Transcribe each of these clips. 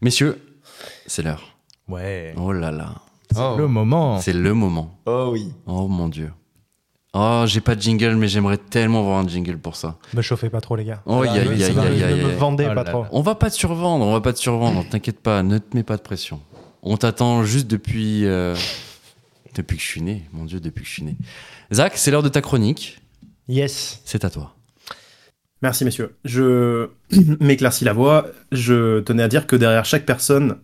Messieurs, c'est l'heure. Ouais. Oh là là. Oh. Le moment. C'est le moment. Oh oui. Oh mon dieu. Oh, j'ai pas de jingle, mais j'aimerais tellement avoir un jingle pour ça. Me chauffez pas trop, les gars. Oh, ça va, aïe, ne me vendez Oh pas là trop. là. On va pas te survendre, on va pas te survendre, t'inquiète pas, ne te mets pas de pression. On t'attend juste depuis. euh, depuis que je suis né, mon dieu, depuis que je suis né. Zach, c'est l'heure de ta chronique, Yes. c'est à toi. Merci messieurs. Je m'éclaircis la voix. Je tenais à dire que derrière chaque personne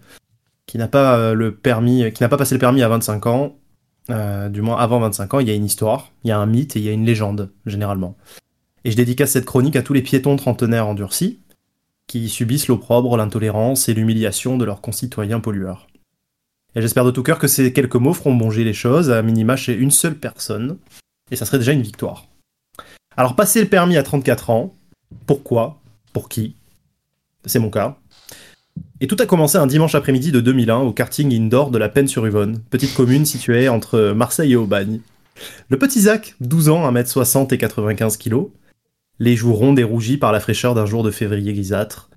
qui n'a pas euh, le permis, qui n'a pas passé le permis à 25 ans, euh, du moins avant 25 ans, il y a une histoire, il y a un mythe et il y a une légende généralement. Et je dédicace cette chronique à tous les piétons trentenaires endurcis qui subissent l'opprobre, l'intolérance et l'humiliation de leurs concitoyens pollueurs. Et j'espère de tout cœur que ces quelques mots feront bonger les choses, à minima chez une seule personne, et ça serait déjà une victoire. Alors, passer le permis à 34 ans, pourquoi Pour qui C'est mon cas. Et tout a commencé un dimanche après-midi de 2001 au karting indoor de la Penne-sur-Yvonne, petite commune située entre Marseille et Aubagne. Le petit Zach, 12 ans, 1m60 et 95 kg, les joues rondes et rougies par la fraîcheur d'un jour de février grisâtre,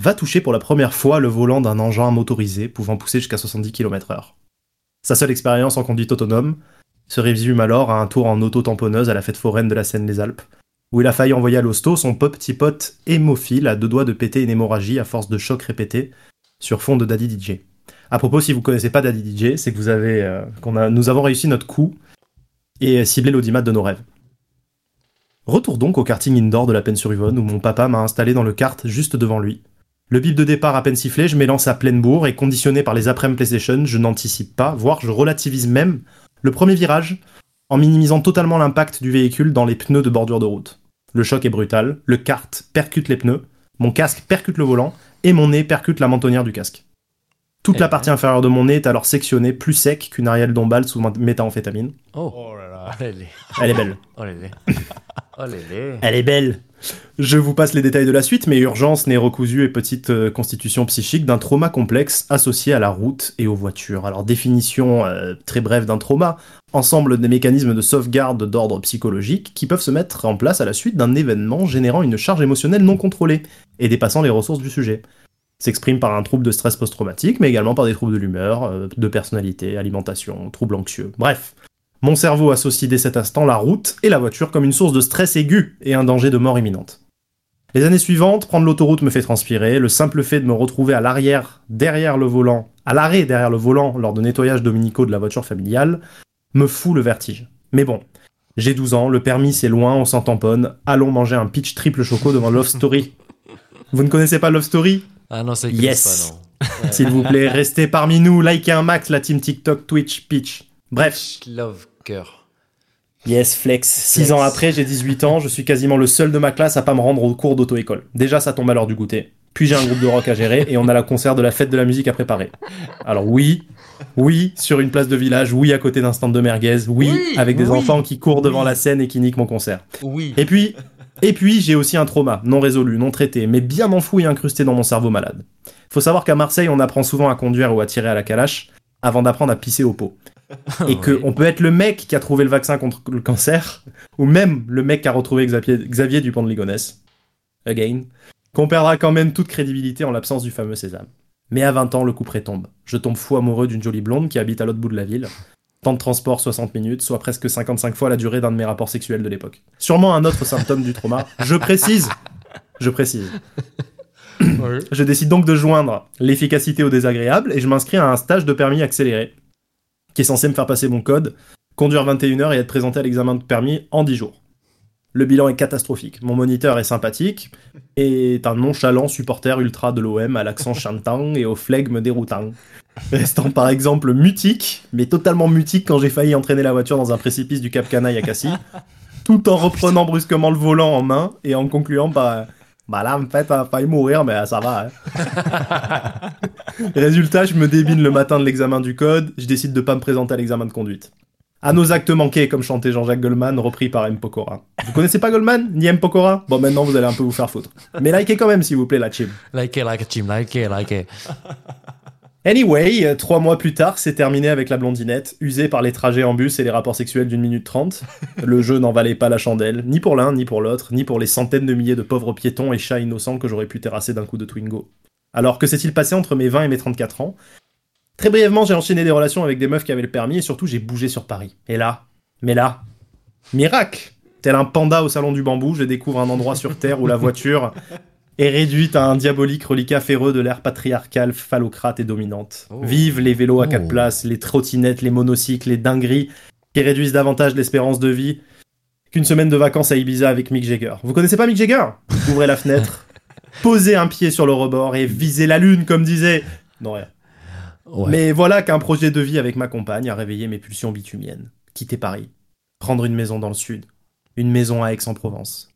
va toucher pour la première fois le volant d'un engin motorisé pouvant pousser jusqu'à 70 km/h. Sa seule expérience en conduite autonome se résume alors à un tour en auto-tamponneuse à la fête foraine de la Seine-les-Alpes, où il a failli envoyer à l'hosto son petit pote hémophile à deux doigts de péter une hémorragie à force de chocs répétés sur fond de Daddy DJ. À propos, si vous connaissez pas Daddy DJ, c'est que vous avez, euh, nous avons réussi notre coup et ciblé l'audimat de nos rêves. Retour donc au karting indoor de la Peine-sur-Yvonne où mon papa m'a installé dans le kart juste devant lui. Le bip de départ à peine sifflé, je m'élance à pleine bourre et conditionné par les après PlayStation, je n'anticipe pas, voire je relativise même le premier virage en minimisant totalement l'impact du véhicule dans les pneus de bordure de route. Le choc est brutal, le kart percute les pneus, mon casque percute le volant et mon nez percute la mentonnière du casque. Toute Eh la ben. partie inférieure de mon nez est alors sectionnée plus sec qu'une Ariel Dombal sous méthamphétamine. Oh, Oh là là. oh là là. Elle est belle. Oh là là. Oh là là. Elle est belle. Je vous passe les détails de la suite, mais urgence, nez recousu et petite euh, constitution psychique d'un trauma complexe associé à la route et aux voitures. Alors définition euh, très brève d'un trauma, ensemble des mécanismes de sauvegarde d'ordre psychologique qui peuvent se mettre en place à la suite d'un événement générant une charge émotionnelle non contrôlée et dépassant les ressources du sujet. S'exprime par un trouble de stress post-traumatique, mais également par des troubles de l'humeur, euh, de personnalité, alimentation, troubles anxieux. Bref, mon cerveau associe dès cet instant la route et la voiture comme une source de stress aigu et un danger de mort imminente. Les années suivantes, prendre l'autoroute me fait transpirer, le simple fait de me retrouver à l'arrière, derrière le volant, à l'arrêt derrière le volant lors de nettoyage dominicaux de la voiture familiale, me fout le vertige. Mais bon, j'ai 12 ans, le permis c'est loin, on s'en tamponne, allons manger un pitch triple choco devant Love Story. Vous ne connaissez pas Love Story? Ah non, Yes. yes. pas, non. S'il vous plaît, restez parmi nous, likez un max la team TikTok, Twitch, Pitch. Bref, Love cœur. Yes, flex. Six ans après, j'ai 18 ans, je suis quasiment le seul de ma classe à pas me rendre au cours d'auto-école. Déjà, ça tombe à l'heure du goûter. Puis j'ai un groupe de rock à gérer et on a la concert de la fête de la musique à préparer. Alors oui, oui, sur une place de village, oui, à côté d'un stand de merguez, oui, Oui, avec des oui, enfants qui courent devant oui. la scène et qui niquent mon concert. Oui. Et puis, et puis j'ai aussi un trauma, non résolu, non traité, mais bien enfoui et incrusté dans mon cerveau malade. Faut savoir qu'à Marseille, on apprend souvent à conduire ou à tirer à la calache avant d'apprendre à pisser au pot. Et que Oui. on peut être le mec qui a trouvé le vaccin contre le cancer, ou même le mec qui a retrouvé Xavier, Xavier Dupont de Ligonnès. Again. Qu'on perdra quand même toute crédibilité en l'absence du fameux sésame. Mais à 20 ans, le coup près tombe. Je tombe fou amoureux d'une jolie blonde qui habite à l'autre bout de la ville. Temps de transport 60 minutes, soit presque 55 fois la durée d'un de mes rapports sexuels de l'époque. Sûrement un autre symptôme du trauma. Je précise. Je précise. Je décide donc de joindre l'efficacité au désagréable et je m'inscris à un stage de permis accéléré qui est censé me faire passer mon code, conduire 21h et être présenté à l'examen de permis en 10 jours. Le bilan est catastrophique. Mon moniteur est sympathique et est un nonchalant supporter ultra de l'OM à l'accent chantant et au flegme déroutant. Restant par exemple mutique, mais totalement mutique quand j'ai failli entraîner la voiture dans un précipice du Cap Canaille à Cassis, tout en reprenant brusquement le volant en main et en concluant par bah là, en fait, t'as failli mourir, mais ça va. hein. Résultat, je me débine le matin de l'examen du code, je décide de pas me présenter à l'examen de conduite. À nos actes manqués, comme chantait Jean-Jacques Goldman, repris par M. Pokora. Vous connaissez pas Goldman Ni M. Pokora? Bon, maintenant, vous allez un peu vous faire foutre. Mais likez quand même, s'il vous plaît, la chim. Like it, like it, Jim, Anyway, euh, trois mois plus tard, c'est terminé avec la blondinette, usée par les trajets en bus et les rapports sexuels d'une minute trente. Le jeu n'en valait pas la chandelle, ni pour l'un, ni pour l'autre, ni pour les centaines de milliers de pauvres piétons et chats innocents que j'aurais pu terrasser d'un coup de Twingo. Alors que s'est-il passé entre mes 20 et mes 34 ans? Très brièvement, j'ai enchaîné des relations avec des meufs qui avaient le permis et surtout j'ai bougé sur Paris. Et là, mais là, miracle Tel un panda au salon du bambou, je découvre un endroit sur Terre où la voiture est réduite à un diabolique reliquat féreux de l'ère patriarcale, phallocrate et dominante. Oh. Vive les vélos à quatre Oh. places, les trottinettes, les monocycles, les dingueries qui réduisent davantage l'espérance de vie qu'une semaine de vacances à Ibiza avec Mick Jagger. Vous connaissez pas Mick Jagger? Ouvrez la fenêtre, posez un pied sur le rebord et visez la lune, comme disait... Non, rien. Ouais. Mais voilà qu'un projet de vie avec ma compagne a réveillé mes pulsions bitumiennes. Quitter Paris, prendre une maison dans le sud, une maison à Aix-en-Provence.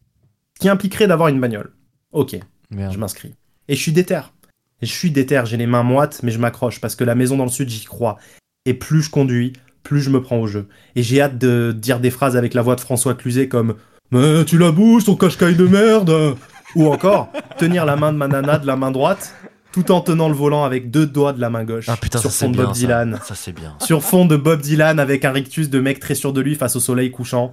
Qui impliquerait d'avoir une bagnole. Ok, Merde. je m'inscris. Et je suis déter. Et je suis déter, j'ai les mains moites, mais je m'accroche parce que la maison dans le sud, j'y crois. Et plus je conduis, plus je me prends au jeu. Et j'ai hâte de dire des phrases avec la voix de François Cluzet comme Mais tu la bouges, ton cache-caille de merde Ou encore tenir la main de ma nana de la main droite tout en tenant le volant avec deux doigts de la main gauche Ah putain, sur ça fond de. Bob. Dylan. Ça c'est bien. Sur fond de Bob Dylan avec un rictus de mec très sûr de lui face au soleil couchant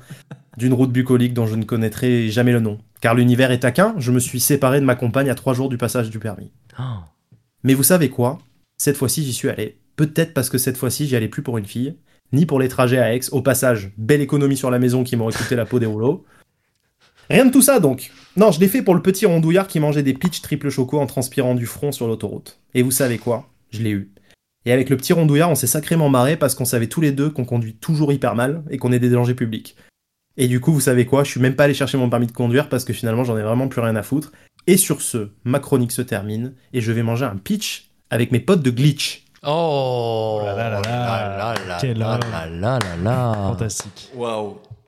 d'une route bucolique dont je ne connaîtrai jamais le nom. Car l'univers est taquin, je me suis séparé de ma compagne à trois jours du passage du permis. Oh. Mais vous savez quoi? Cette fois-ci, j'y suis allé. Peut-être parce que cette fois-ci, j'y allais plus pour une fille, ni pour les trajets à Aix. Au passage, belle économie sur la maison qui m'aurait coûté la peau des rouleaux. Rien de tout ça donc. Non, je l'ai fait pour le petit rondouillard qui mangeait des pitchs triple choco en transpirant du front sur l'autoroute. Et vous savez quoi? Je l'ai eu. Et avec le petit rondouillard, on s'est sacrément marré parce qu'on savait tous les deux qu'on conduit toujours hyper mal et qu'on est des dangers publics. Et du coup, vous savez quoi? Je suis même pas allé chercher mon permis de conduire parce que finalement, j'en ai vraiment plus rien à foutre. Et sur ce, ma chronique se termine et je vais manger un pitch avec mes potes de glitch. Oh là là là là. là là Quel là homme. là là là là. Fantastique. Waouh